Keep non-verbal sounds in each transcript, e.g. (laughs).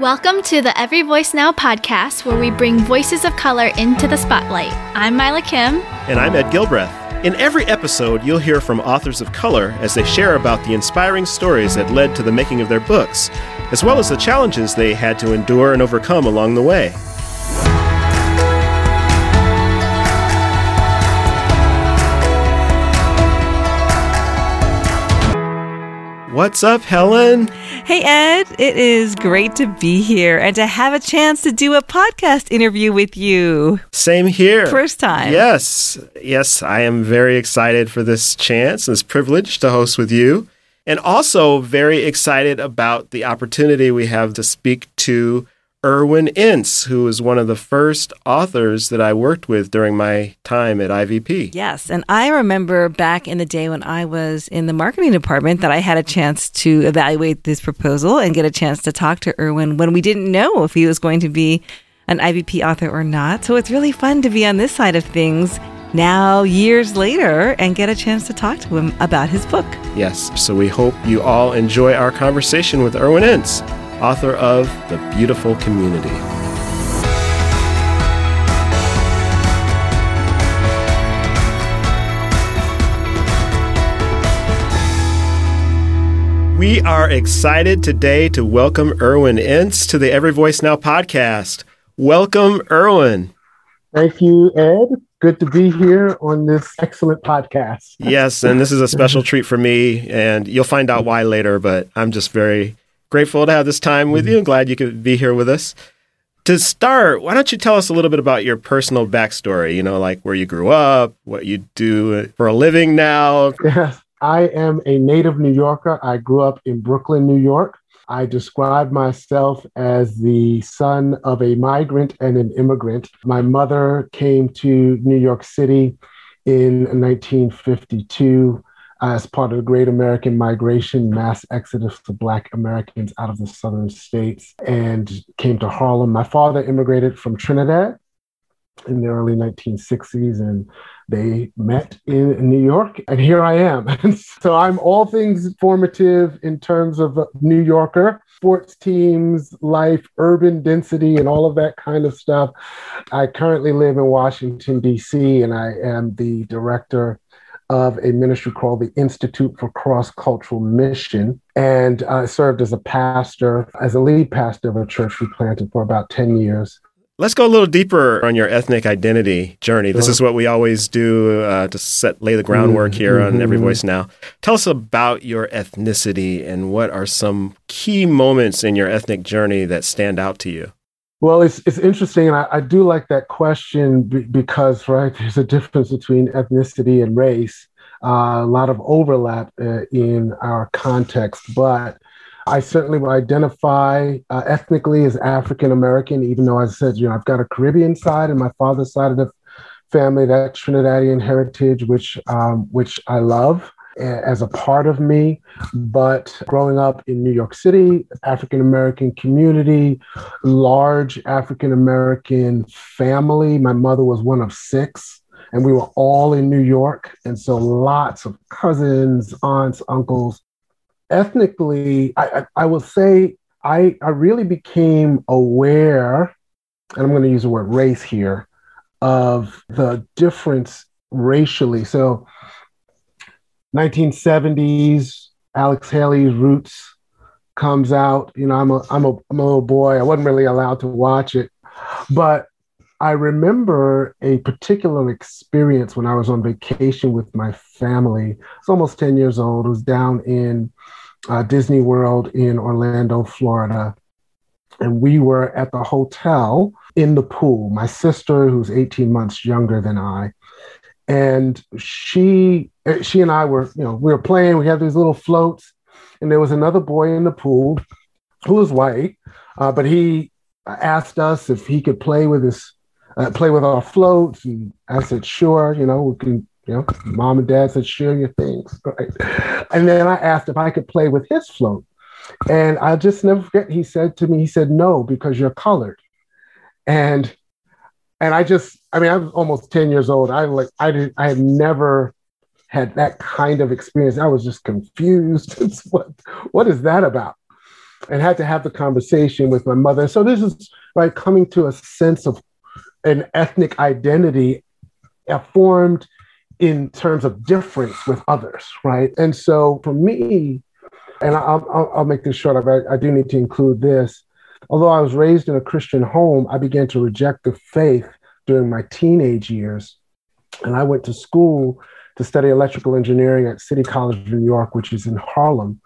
Welcome to the Every Voice Now podcast, where we bring voices of color into the spotlight. I'm Mila Kim. And I'm Ed Gilbreath. In every episode, you'll hear from authors of color as they share about the inspiring stories that led to the making of their books, as well as the challenges they had to endure and overcome along the way. What's up, Helen? Hey, Ed. It is great to be here and to have a chance to do a podcast interview with you. Same here. First time. Yes. Yes, I am very excited for this chance, this privilege to host with you. And also very excited about the opportunity we have to speak to Irwyn Ince, who was one of the first authors that I worked with during my time at IVP. Yes. And I remember back in the day when I was in the marketing department that I had a chance to evaluate this proposal and get a chance to talk to Irwyn when we didn't know if he was going to be an IVP author or not. So it's really fun to be on this side of things now, years later, and get a chance to talk to him about his book. Yes. So we hope you all enjoy our conversation with Irwyn Ince author of The Beautiful Community. We are excited today to welcome Irwyn Ince to the Every Voice Now podcast. Welcome, Irwyn. Thank you, Ed. Good to be here on this excellent podcast. yes, and this is a special treat for me, and you'll find out why later, but I'm just very grateful to have this time with you. I'm glad you could be here with us. To start, why don't you tell us a little bit about your personal backstory? You know, like where you grew up, what you do for a living now. Yes, I am a native New Yorker. I grew up in Brooklyn, New York. I describe myself as the son of a migrant and an immigrant. My mother came to New York City in 1952 as part of the Great American Migration, mass exodus of Black Americans out of the southern states, and came to Harlem. My father immigrated from Trinidad in the early 1960s, and they met in New York, and here I am. (laughs) so I'm all things formative in terms of New Yorker, sports teams, life, urban density, and all of that kind of stuff. I currently live in Washington, D.C., and I am the director of a ministry called the Institute for Cross Cultural Mission, and I served as a pastor, as a lead pastor of a church we planted for about 10 years. Let's go a little deeper on your ethnic identity journey. This is what we always do uh, to set lay the groundwork here mm-hmm. on Every mm-hmm. Voice Now. Tell us about your ethnicity and what are some key moments in your ethnic journey that stand out to you. Well, it's it's interesting, and I, I do like that question b- because right (laughs) there's a difference between ethnicity and race. Uh, a lot of overlap uh, in our context, but I certainly would identify uh, ethnically as African American, even though I said you know I've got a Caribbean side and my father's side of the family that Trinidadian heritage, which um, which I love as a part of me. But growing up in New York City, African American community, large African American family. My mother was one of six, and we were all in New York. And so lots of cousins, aunts, uncles. Ethnically, I, I, I will say I, I really became aware, and I'm going to use the word race here, of the difference racially. So 1970s, Alex Haley's Roots comes out. You know, I'm a, I'm a, I'm a little boy. I wasn't really allowed to watch it, but I remember a particular experience when I was on vacation with my family. I was almost 10 years old. It was down in uh, Disney World in Orlando, Florida. And we were at the hotel in the pool. My sister, who's 18 months younger than I, and she eh, she and I were you know we were playing. We had these little floats, and there was another boy in the pool who was white, uh, but he asked us if he could play with his uh, play with our floats, and I said sure. You know we can. You know, mom and dad said share your things, right? And then I asked if I could play with his float, and I just never forget. He said to me, he said no because you're colored, and and I just, I mean, I was almost 10 years old. I like, I did, I had never had that kind of experience. I was just confused. (laughs) what, what is that about? and had to have the conversation with my mother. So this is like coming to a sense of an ethnic identity uh, formed in terms of difference with others, right? And so for me, and I'll, I'll, make this short, I, I do need to include this. Although I was raised in a Christian home, I began to reject the faith during my teenage years. And I went to school to study electrical engineering at City College of New York, which is in Harlem.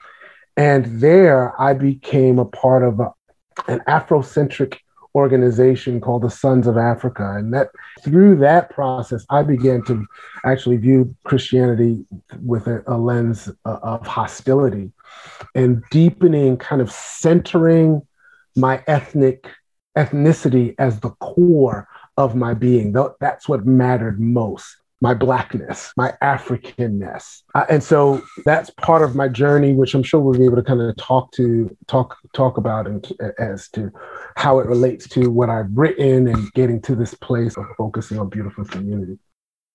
And there I became a part of a, an Afrocentric organization called the Sons of Africa. And that through that process, I began to actually view Christianity with a, a lens uh, of hostility and deepening, kind of centering my ethnic ethnicity as the core of my being. That's what mattered most my blackness, my Africanness. Uh, and so that's part of my journey, which I'm sure we'll be able to kind of talk to talk talk about and, as to how it relates to what I've written and getting to this place of focusing on beautiful community.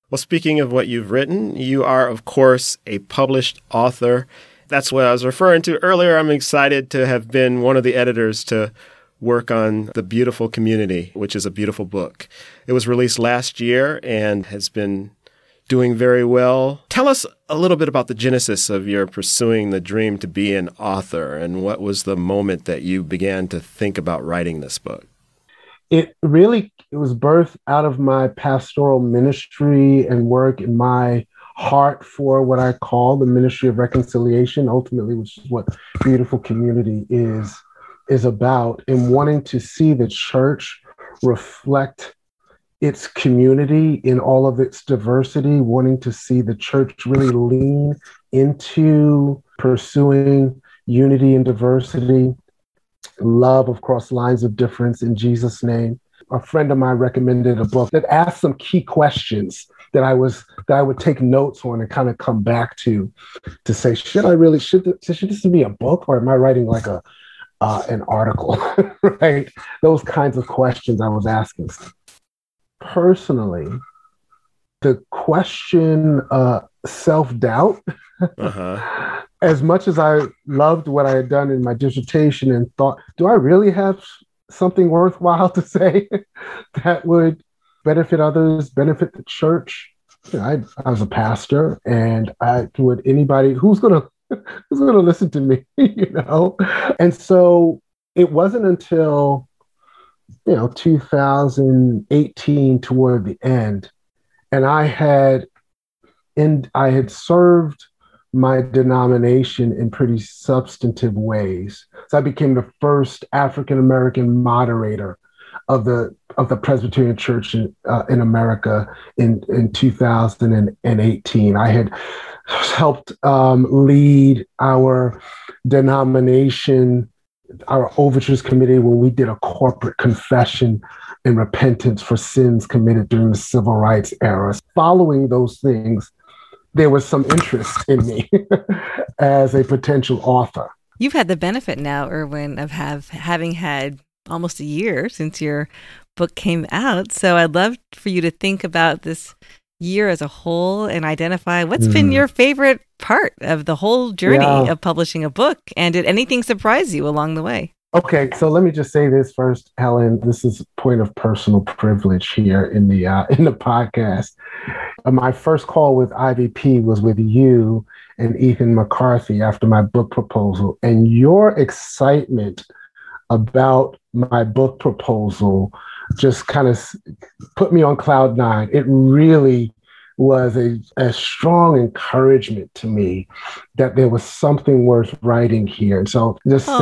Well, speaking of what you've written, you are, of course, a published author. That's what I was referring to earlier. I'm excited to have been one of the editors to work on The Beautiful Community, which is a beautiful book. It was released last year and has been doing very well. Tell us a little bit about the genesis of your pursuing the dream to be an author and what was the moment that you began to think about writing this book? It really it was birthed out of my pastoral ministry and work in my heart for what I call the ministry of reconciliation, ultimately, which is what beautiful community is is about, in wanting to see the church reflect its community in all of its diversity, wanting to see the church really lean into pursuing unity and diversity, love across lines of difference in Jesus' name. A friend of mine recommended a book that asked some key questions that I was that I would take notes on and kind of come back to to say, should I really should this, should this be a book or am I writing like a uh, an article, (laughs) right? Those kinds of questions I was asking personally, the question uh, self doubt, uh-huh. (laughs) as much as I loved what I had done in my dissertation and thought, do I really have something worthwhile to say (laughs) that would benefit others, benefit the church? You know, I, I was a pastor, and I would anybody who's gonna (laughs) who's gonna listen to me, (laughs) you know? And so it wasn't until you know 2018 toward the end and i had and i had served my denomination in pretty substantive ways so i became the first african american moderator of the of the presbyterian church in, uh, in america in in 2018 i had helped um, lead our denomination our overtures committee when we did a corporate confession and repentance for sins committed during the civil rights era. Following those things, there was some interest in me (laughs) as a potential author. You've had the benefit now, Irwyn, of have having had almost a year since your book came out. So I'd love for you to think about this year as a whole and identify what's mm. been your favorite part of the whole journey yeah. of publishing a book and did anything surprise you along the way okay so let me just say this first helen this is a point of personal privilege here in the uh, (laughs) in the podcast uh, my first call with ivp was with you and ethan mccarthy after my book proposal and your excitement about my book proposal just kind of put me on cloud nine. It really was a, a strong encouragement to me that there was something worth writing here. And so just Aww.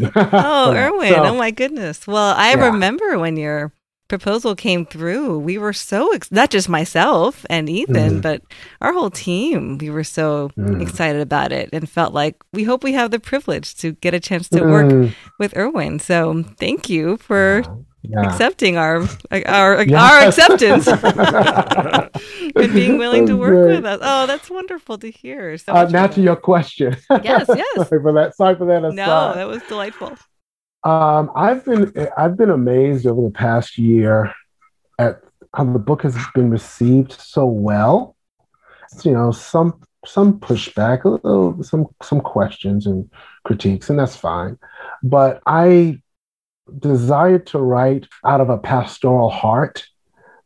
saying thank you. (laughs) oh, Irwyn. So, oh, my goodness. Well, I yeah. remember when your proposal came through, we were so, ex- not just myself and Ethan, mm. but our whole team, we were so mm. excited about it and felt like we hope we have the privilege to get a chance to work mm. with Irwyn. So thank you for yeah. accepting our our yes. our acceptance (laughs) and being willing to work great. with us. Oh, that's wonderful to hear. So uh, now to your question. Yes, yes. (laughs) sorry for that. Sorry for that. Aside. No, that was delightful. Um, I've been I've been amazed over the past year at how the book has been received so well. You know, some some pushback, a little, some some questions and critiques, and that's fine. But I desired to write out of a pastoral heart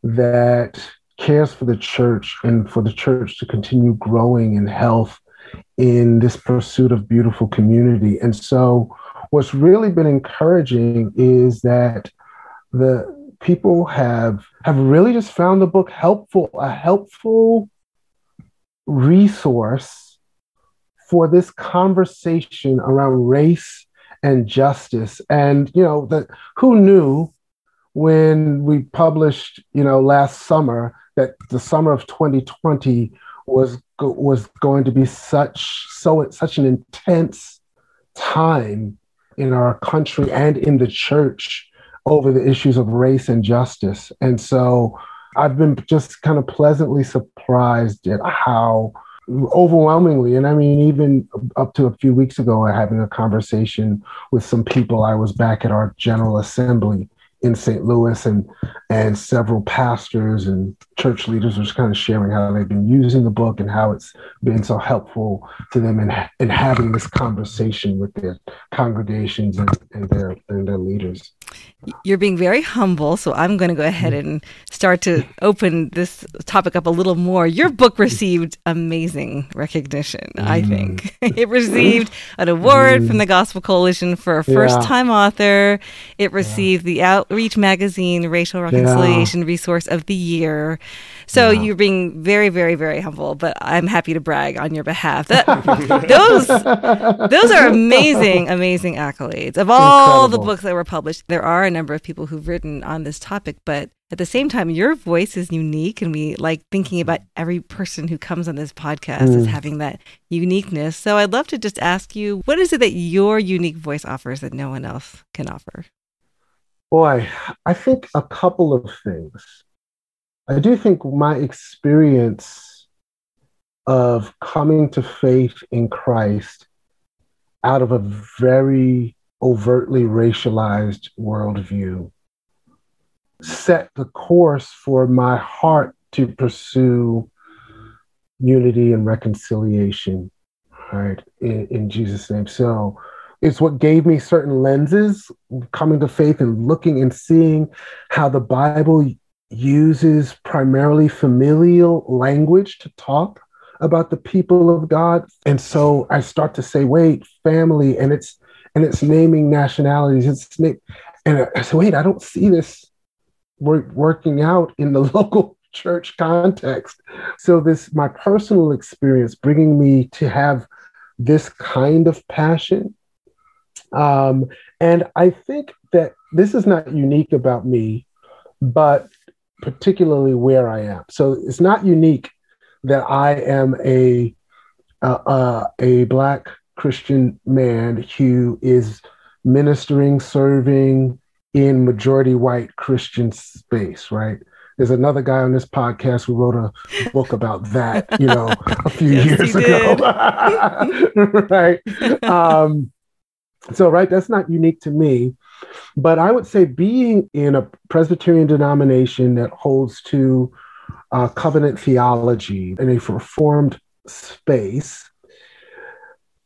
that cares for the church and for the church to continue growing in health in this pursuit of beautiful community. And so, what's really been encouraging is that the people have have really just found the book helpful, a helpful resource for this conversation around race and justice. And you know, that who knew when we published, you know, last summer that the summer of 2020 was was going to be such so such an intense time in our country and in the church over the issues of race and justice. And so I've been just kind of pleasantly surprised at how overwhelmingly, and I mean, even up to a few weeks ago, I having a conversation with some people, I was back at our General Assembly in St. Louis, and and several pastors and church leaders were just kind of sharing how they've been using the book and how it's been so helpful to them in, in having this conversation with their congregations and, and their and their leaders. You're being very humble, so I'm going to go ahead mm. and start to open this topic up a little more. Your book received amazing recognition, mm. I think. (laughs) it received an award mm. from the Gospel Coalition for a first time yeah. author. It received yeah. the Outreach Magazine Racial Reconciliation yeah. Resource of the Year. So you're being very, very, very humble, but I'm happy to brag on your behalf. That those (laughs) those are amazing, amazing accolades. Of all Incredible. the books that were published, there are a number of people who've written on this topic, but at the same time, your voice is unique, and we like thinking about every person who comes on this podcast mm. as having that uniqueness. So I'd love to just ask you, what is it that your unique voice offers that no one else can offer? Boy, I think a couple of things. I do think my experience of coming to faith in Christ out of a very overtly racialized worldview set the course for my heart to pursue unity and reconciliation, right, in, in Jesus' name. So it's what gave me certain lenses coming to faith and looking and seeing how the Bible uses primarily familial language to talk about the people of God. And so I start to say, wait, family, and it's and it's naming nationalities. It's and I said, wait, I don't see this work, working out in the (laughs) local church context. So this my personal experience bringing me to have this kind of passion. Um, and I think that this is not unique about me, but particularly where I am. So it's not unique that I am a uh, uh, a black Christian man who is ministering, serving in majority white Christian space, right? There's another guy on this podcast who wrote a book about that, you know, a few (laughs) yes, years ago. (laughs) right. Um, so, right, that's not unique to me. But I would say being in a Presbyterian denomination that holds to uh, covenant theology in a reformed space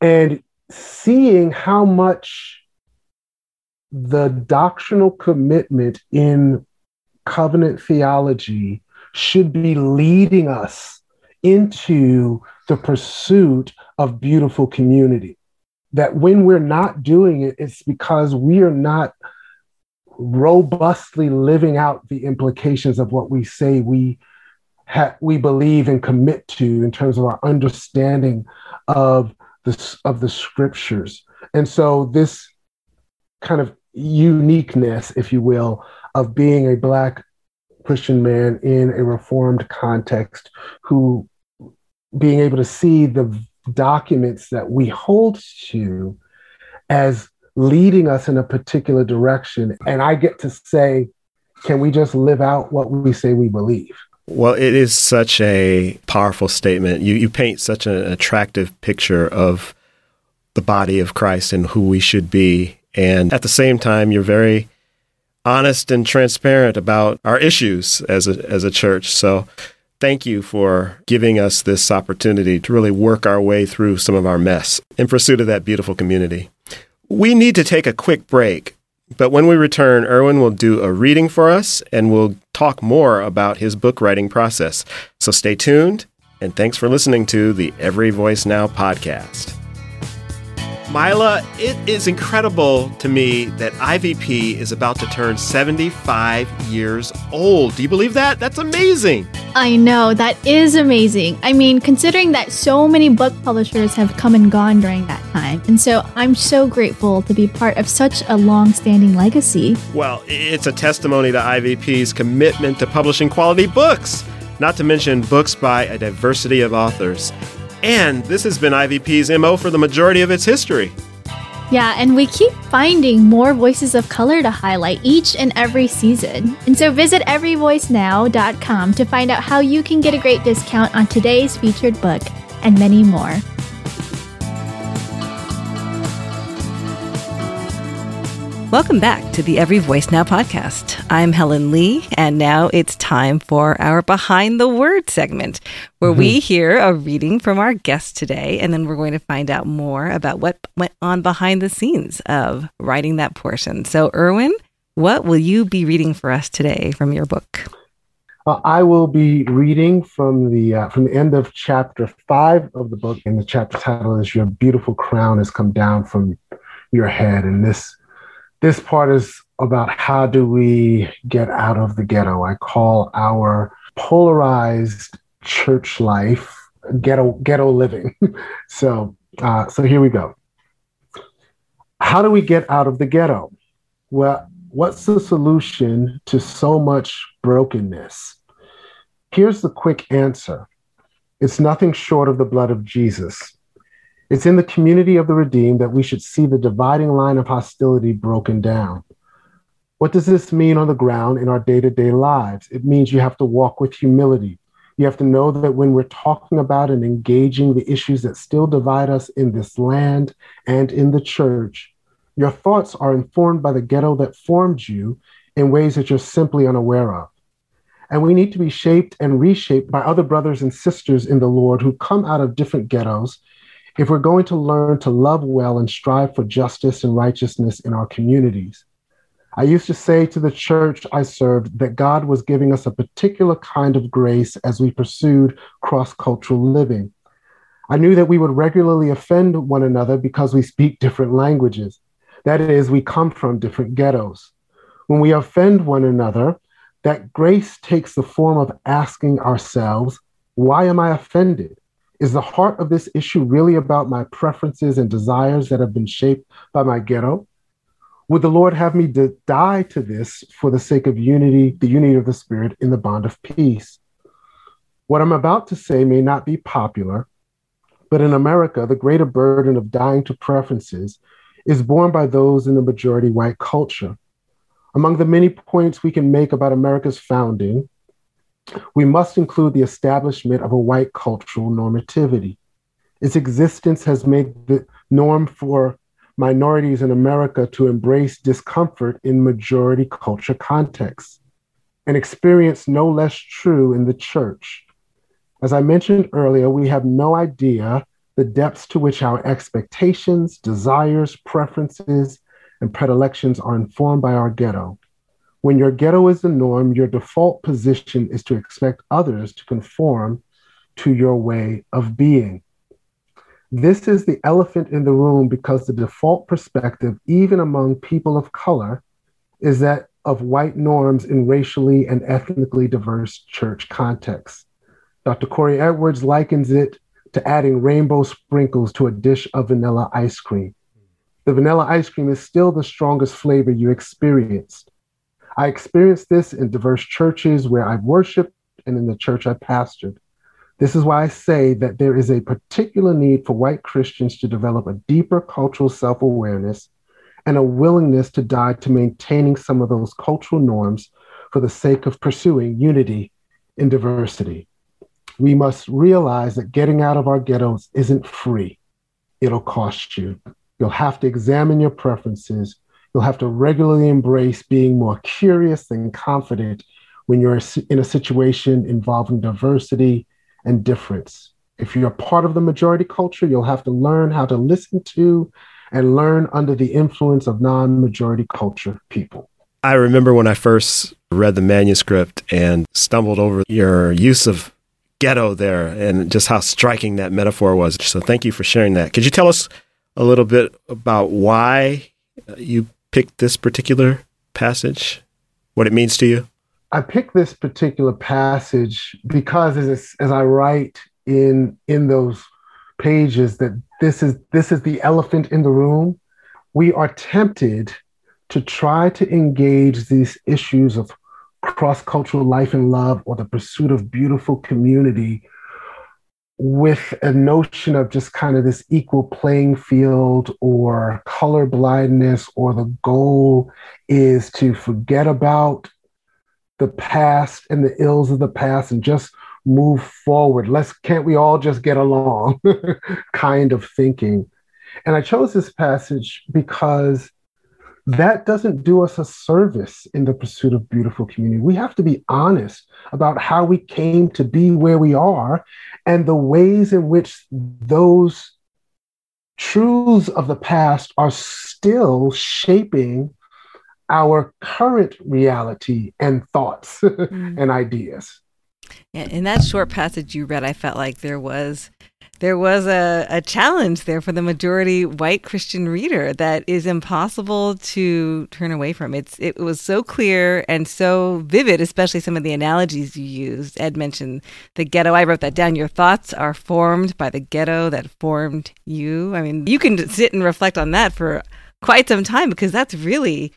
and seeing how much the doctrinal commitment in covenant theology should be leading us into the pursuit of beautiful community. That when we're not doing it, it's because we are not robustly living out the implications of what we say we ha- we believe and commit to in terms of our understanding of the of the scriptures. And so this kind of uniqueness, if you will, of being a black Christian man in a reformed context who being able to see the documents that we hold to as leading us in a particular direction. And I get to say, can we just live out what we say we believe? Well, it is such a powerful statement. You, you paint such an attractive picture of the body of Christ and who we should be. And at the same time, you're very honest and transparent about our issues as a, as a church. So Thank you for giving us this opportunity to really work our way through some of our mess in pursuit of that beautiful community. We need to take a quick break, but when we return, Irwyn will do a reading for us and we'll talk more about his book writing process. So stay tuned, and thanks for listening to the Every Voice Now podcast. Mila, it is incredible to me that IVP is about to turn 75 years old. Do you believe that? That's amazing. I know, that is amazing. I mean, considering that so many book publishers have come and gone during that time. And so I'm so grateful to be part of such a long standing legacy. Well, it's a testimony to IVP's commitment to publishing quality books, not to mention books by a diversity of authors. And this has been IVP's MO for the majority of its history. Yeah, and we keep finding more voices of color to highlight each and every season. And so visit everyvoicenow.com to find out how you can get a great discount on today's featured book and many more. Welcome back to the Every Voice Now podcast. I'm Helen Lee, and now it's time for our Behind the Word segment, where mm-hmm. we hear a reading from our guest today, and then we're going to find out more about what went on behind the scenes of writing that portion. So, Irwyn, what will you be reading for us today from your book? Uh, I will be reading from the uh, from the end of chapter five of the book, and the chapter title is "Your Beautiful Crown Has Come Down from Your Head," and this this part is about how do we get out of the ghetto. I call our polarized church life ghetto ghetto living. (laughs) so uh, so here we go. How do we get out of the ghetto? Well, what's the solution to so much brokenness? Here's the quick answer. It's nothing short of the blood of Jesus. It's in the community of the redeemed that we should see the dividing line of hostility broken down. What does this mean on the ground in our day to day lives? It means you have to walk with humility. You have to know that when we're talking about and engaging the issues that still divide us in this land and in the church, your thoughts are informed by the ghetto that formed you in ways that you're simply unaware of. And we need to be shaped and reshaped by other brothers and sisters in the Lord who come out of different ghettos if we're going to learn to love well and strive for justice and righteousness in our communities. I used to say to the church I served that God was giving us a particular kind of grace as we pursued cross cultural living. I knew that we would regularly offend one another because we speak different languages. That is, we come from different ghettos. When we offend one another, that grace takes the form of asking ourselves, Why am I offended? Is the heart of this issue really about my preferences and desires that have been shaped by my ghetto? Would the Lord have me to die to this for the sake of unity, the unity of the Spirit in the bond of peace? What I'm about to say may not be popular, but in America, the greater burden of dying to preferences is borne by those in the majority white culture. Among the many points we can make about America's founding, we must include the establishment of a white cultural normativity. Its existence has made the norm for minorities in America to embrace discomfort in majority culture contexts, an experience no less true in the church. As I mentioned earlier, we have no idea the depths to which our expectations, desires, preferences, and predilections are informed by our ghetto. When your ghetto is the norm, your default position is to expect others to conform to your way of being. This is the elephant in the room because the default perspective, even among people of color, is that of white norms in racially and ethnically diverse church contexts. Dr. Korie Edwards likens it to adding rainbow sprinkles to a dish of vanilla ice cream. The vanilla ice cream is still the strongest flavor you experienced. I experienced this in diverse churches where I've worshiped and in the church I pastored. This is why I say that there is a particular need for white Christians to develop a deeper cultural self awareness and a willingness to die to maintaining some of those cultural norms for the sake of pursuing unity in diversity. We must realize that getting out of our ghettos isn't free, it'll cost you. You'll have to examine your preferences You'll have to regularly embrace being more curious and confident when you're in a situation involving diversity and difference. If you're part of the majority culture, you'll have to learn how to listen to and learn under the influence of non majority culture people. I remember when I first read the manuscript and stumbled over your use of ghetto there and just how striking that metaphor was. So thank you for sharing that. Could you tell us a little bit about why you picked this particular passage, what it means to you? I picked this particular passage because as, as I write in in those pages that this is this is the elephant in the room. We are tempted to try to engage these issues of cross-cultural life and love or the pursuit of beautiful community with a notion of just kind of this equal playing field or color blindness or the goal is to forget about the past and the ills of the past and just move forward. Let's can't we all just get along (laughs) kind of thinking. And I chose this passage because that doesn't do us a service in the pursuit of beautiful community. We have to be honest about how we came to be where we are and the ways in which those truths of the past are still shaping our current reality and thoughts (laughs) mm. and ideas. In that short passage you read, I felt like there was there was a, a challenge there for the majority white Christian reader that is impossible to turn away from. It's it was so clear and so vivid, especially some of the analogies you used. Ed mentioned the ghetto. I wrote that down. Your thoughts are formed by the ghetto that formed you. I mean, you can sit and reflect on that for quite some time because that's really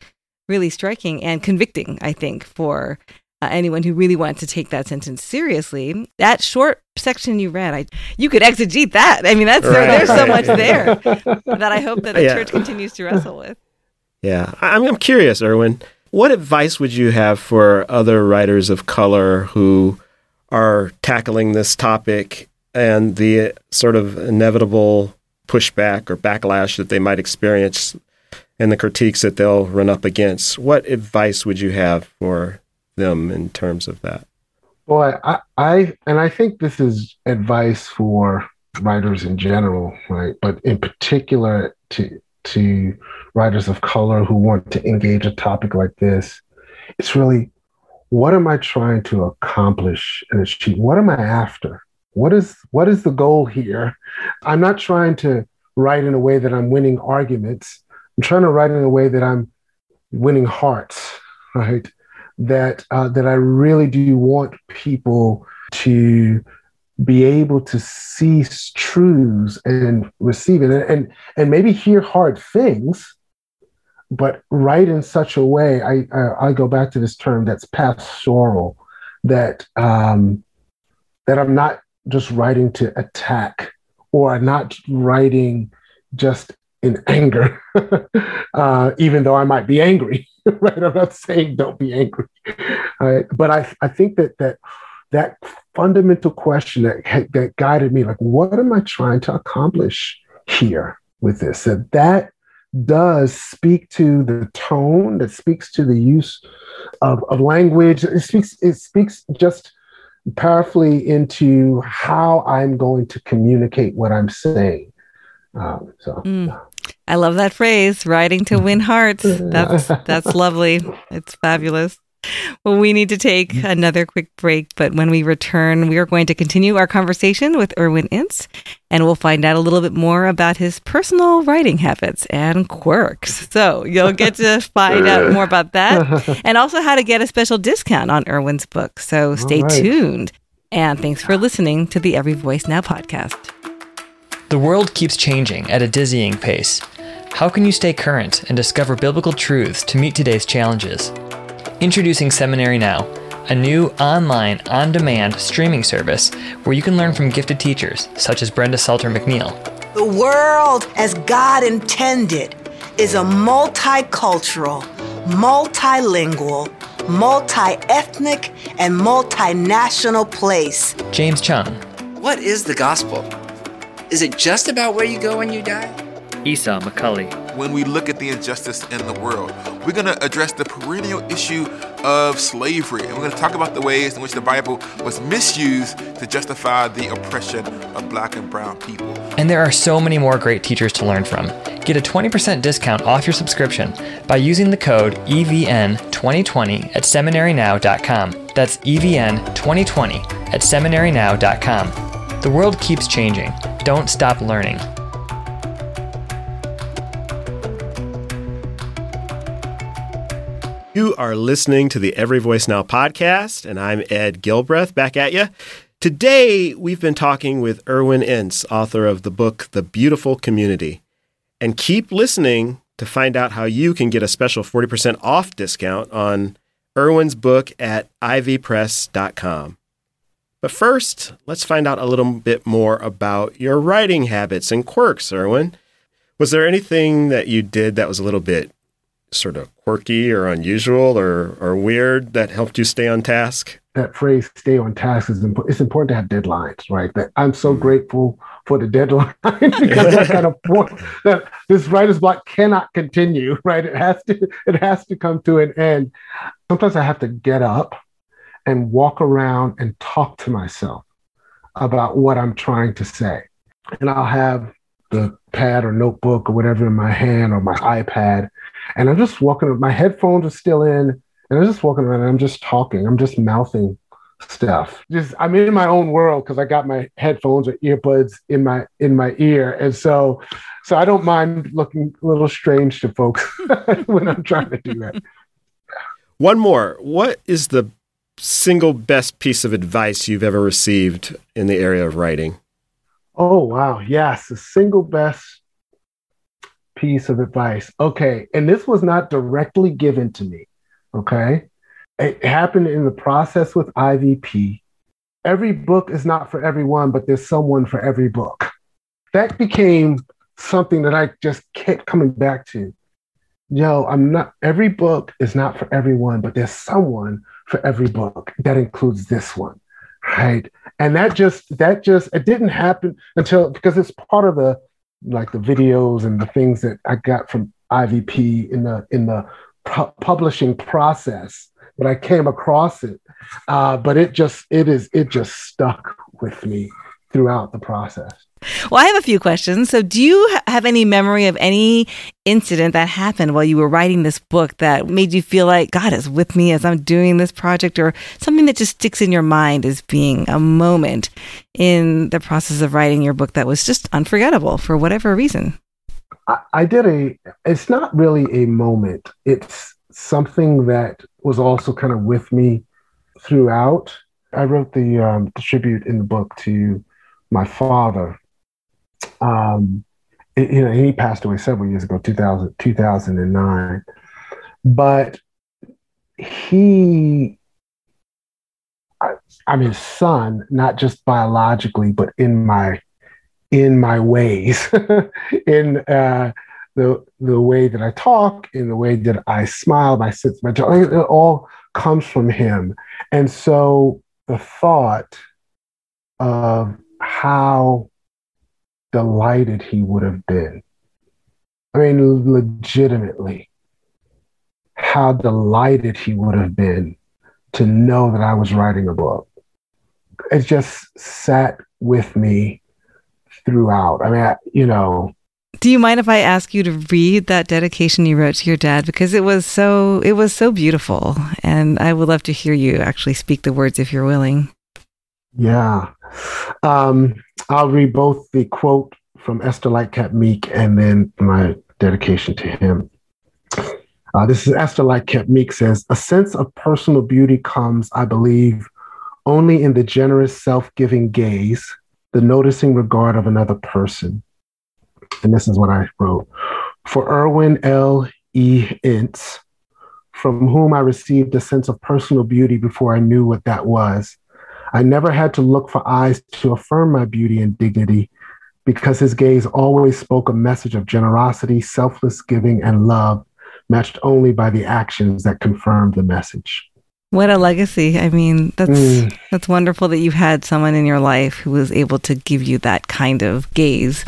really striking and convicting, I think, for uh, anyone who really wants to take that sentence seriously. That short section you read, I you could exegete that. I mean, that's right. there's so much there (laughs) that I hope that the yeah. church continues to wrestle with. Yeah, I'm, I'm curious, Irwyn. What advice would you have for other writers of color who are tackling this topic and the sort of inevitable pushback or backlash that they might experience and the critiques that they'll run up against? What advice would you have for them in terms of that? Boy, I, I and I think this is advice for writers in general, right? But in particular to to writers of color who want to engage a topic like this, it's really what am I trying to accomplish and achieve? What am I after? What is what is the goal here? I'm not trying to write in a way that I'm winning arguments. I'm trying to write in a way that I'm winning hearts, (laughs) right? That uh, that I really do want people to be able to see truths and receive it and, and and maybe hear hard things but write in such a way I, I, I go back to this term that's pastoral that um that i'm not just writing to attack or I'm not writing just in (laughs) anger, uh, even though I might be angry. (laughs) right? I'm not saying don't be angry, right? but I I think that that that fundamental question that that guided me, like, what am I trying to accomplish here with this? That that does speak to the tone, that speaks to the use of, of language. It speaks it speaks just powerfully into how I'm going to communicate what I'm saying. Um, so. Mm. I love that phrase, writing to win hearts. (laughs) That's that's lovely. It's fabulous. Well, we need to take mm-hmm. another quick break, but when we return, we are going to continue our conversation with Irwyn Ince, and we'll find out a little bit more about his personal writing habits and quirks. So you'll get to (laughs) find out more about that, (laughs) and also how to get a special discount on Irwyn's book. So stay right. tuned. And thanks for listening to the Every Voice Now podcast. The world keeps changing at a dizzying pace. How can you stay current and discover biblical truths to meet today's challenges? Introducing Seminary Now, a new online, on demand streaming service where you can learn from gifted teachers such as Brenda Salter McNeil. The world, as God intended, is a multicultural, multilingual, multi ethnic, and multinational place. James Choung. What is the gospel? Is it just about where you go when you die? Esau McCaulley. When we look at the injustice in the world, we're going to address the perennial issue of slavery. And we're going to talk about the ways in which the Bible was misused to justify the oppression of black and brown people. And there are so many more great teachers to learn from. Get a 20% discount off your subscription by using the code EVN2020 at seminarynow.com. That's EVN2020 at seminarynow.com. The world keeps changing. Don't stop learning. You are listening to the Every Voice Now podcast, and I'm Ed Gilbreath back at you. Today, we've been talking with Irwyn Ince, author of the book The Beautiful Community. And keep listening to find out how you can get a special 40% off discount on Irwyn's book at ivpress.com. But first, let's find out a little bit more about your writing habits and quirks, Irwyn. Was there anything that you did that was a little bit sort of quirky or unusual or, or weird that helped you stay on task? That phrase "stay on task" is important. It's important to have deadlines, right? That I'm so mm. grateful for the deadline (laughs) because that kind of point that this writer's block cannot continue, (laughs) right? It has to it has to come to an end. Sometimes I have to get up and walk around and talk to myself about what I'm trying to say, and I'll have the pad or notebook or whatever in my hand or my iPad. And I'm just walking, my headphones are still in, and I'm just walking around and I'm just talking. I'm just mouthing stuff. Just I'm in my own world because I got my headphones or earbuds in my in my ear. And so so I don't mind looking a little strange to folks (laughs) when I'm trying to do that. One more. What is the single best piece of advice you've ever received in the area of writing? Oh, wow. Yes, the single best piece of advice. Okay. And this was not directly given to me. Okay. It happened in the process with IVP. Every book is not for everyone, but there's someone for every book. That became something that I just kept coming back to. Yo, I'm not, every book is not for everyone, but there's someone for every book. That includes this one right? And that just that just it didn't happen until because it's part of the like the videos and the things that i got from ivp in the in the pu- publishing process that i came across it. Uh, but it just it is it just stuck with me throughout the process well, I have a few questions. So, do you have any memory of any incident that happened while you were writing this book that made you feel like God is with me as I'm doing this project, or something that just sticks in your mind as being a moment in the process of writing your book that was just unforgettable for whatever reason? I, I did a, it's not really a moment, it's something that was also kind of with me throughout. I wrote the, um, the tribute in the book to my father um, you know, he passed away several years ago, 2000, 2009. But he, I, I'm his son, not just biologically, but in my in my ways, (laughs) in uh, the the way that I talk, in the way that I smile, my sense, my it all comes from him. And so the thought of how delighted he would have been. I mean, legitimately, how delighted he would have been to know that I was writing a book. It just sat with me throughout. I mean, I, you know. Do you mind if I ask you to read that dedication you wrote to your dad because it was so it was so beautiful and I would love to hear you actually speak the words if you're willing. Yeah. Um, I'll read both the quote from Esther Lightcap Meek and then my dedication to him. Uh, this is Esther Lightcap Meek says, A sense of personal beauty comes, I believe, only in the generous, self giving gaze, the noticing regard of another person. And this is what I wrote For Irwyn L. E. Ince, from whom I received a sense of personal beauty before I knew what that was. I never had to look for eyes to affirm my beauty and dignity because his gaze always spoke a message of generosity, selfless giving, and love, matched only by the actions that confirmed the message. What a legacy. I mean, that's mm. that's wonderful that you had someone in your life who was able to give you that kind of gaze.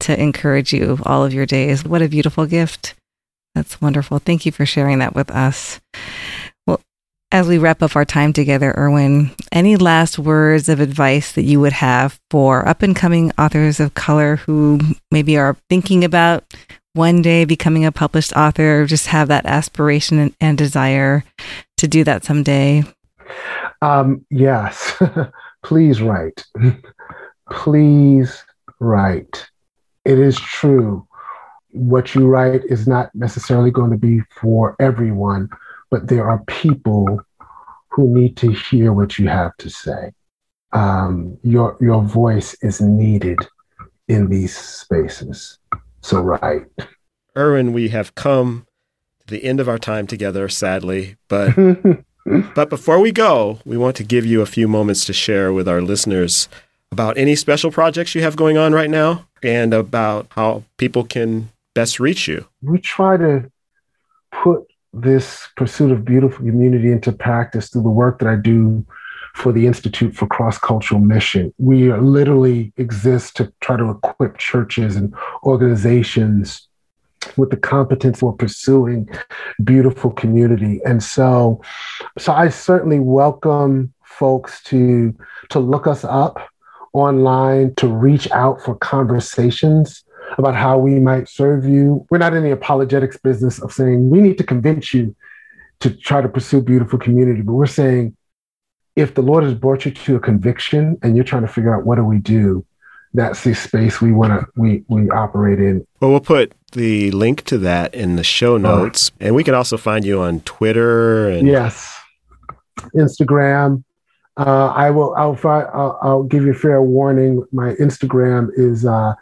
to encourage you all of your days. What a beautiful gift. That's wonderful. Thank you for sharing that with us. As we wrap up our time together, Irwyn, any last words of advice that you would have for up and coming authors of color who maybe are thinking about one day becoming a published author, or just have that aspiration and, and desire to do that someday? Um, yes, (laughs) please write. (laughs) please write. It is true. What you write is not necessarily going to be for everyone, but there are people who need to hear what you have to say. Um, your your voice is needed in these spaces. So, right. Irwyn, we have come to the end of our time together, sadly, but. (laughs) but before we go, we want to give you a few moments to share with our listeners about any special projects you have going on right now and about how people can best reach you. We try to put this pursuit of beautiful community into practice through the work that I do for the Institute for Cross Cultural Mission. We literally exist to try to equip churches and organizations with the competence for pursuing beautiful community. And so, so I certainly welcome folks to to look us up online, to reach out for conversations about how we might serve you. We're not in the apologetics business of saying we need to convince you to try to pursue beautiful community, but we're saying if the Lord has brought you to a conviction and you're trying to figure out what do we do, that's the space we want to we we operate in. Well, we'll put the link to that in the show uh-huh. notes, uh, and we can also find you on Twitter and yes, Instagram. Uh, I will. I'll, I'll. I'll give you a fair warning. My Instagram is uh,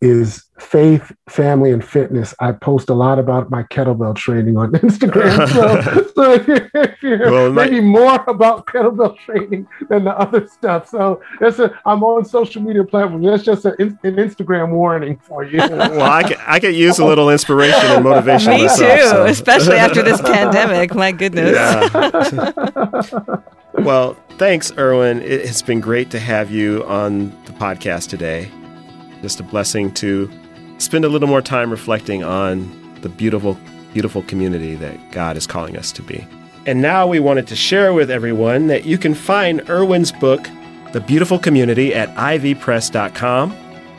is faith, family, and fitness. I post a lot about my kettlebell training on Instagram. (laughs) So, so if you're well, maybe more about kettlebell training than the other stuff. So that's a, I'm on social media platforms. That's just a, an Instagram warning for you. well, I could, I could use a little inspiration and motivation. Me myself, too, so. especially after this (laughs) pandemic. My goodness. Yeah. (laughs) well, thanks, Irwyn. It has been great to have you on the podcast today just a blessing to spend a little more time reflecting on the beautiful, beautiful community that God is calling us to be. And now we wanted to share with everyone that you can find Irwyn's book, The Beautiful Community, at ivpress.com.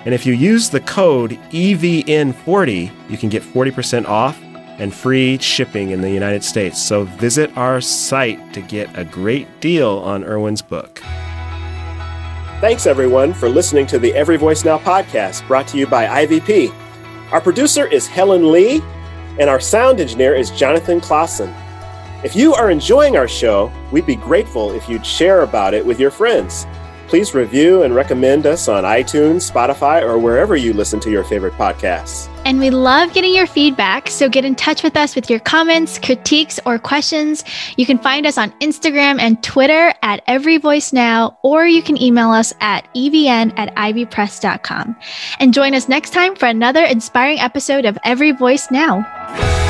And if you use the code EVN40, you can get 40% off and free shipping in the United States. So visit our site to get a great deal on Irwyn's book. Thanks, everyone, for listening to the Every Voice Now podcast brought to you by IVP. Our producer is Helen Lee, and our sound engineer is Jonathan Clausen. If you are enjoying our show, we'd be grateful if you'd share about it with your friends. Please review and recommend us on iTunes, Spotify, or wherever you listen to your favorite podcasts. And we love getting your feedback, so get in touch with us with your comments, critiques, or questions. You can find us on Instagram and Twitter at Every Voice Now, or you can email us at evn at ivpress.com. And join us next time for another inspiring episode of Every Voice Now.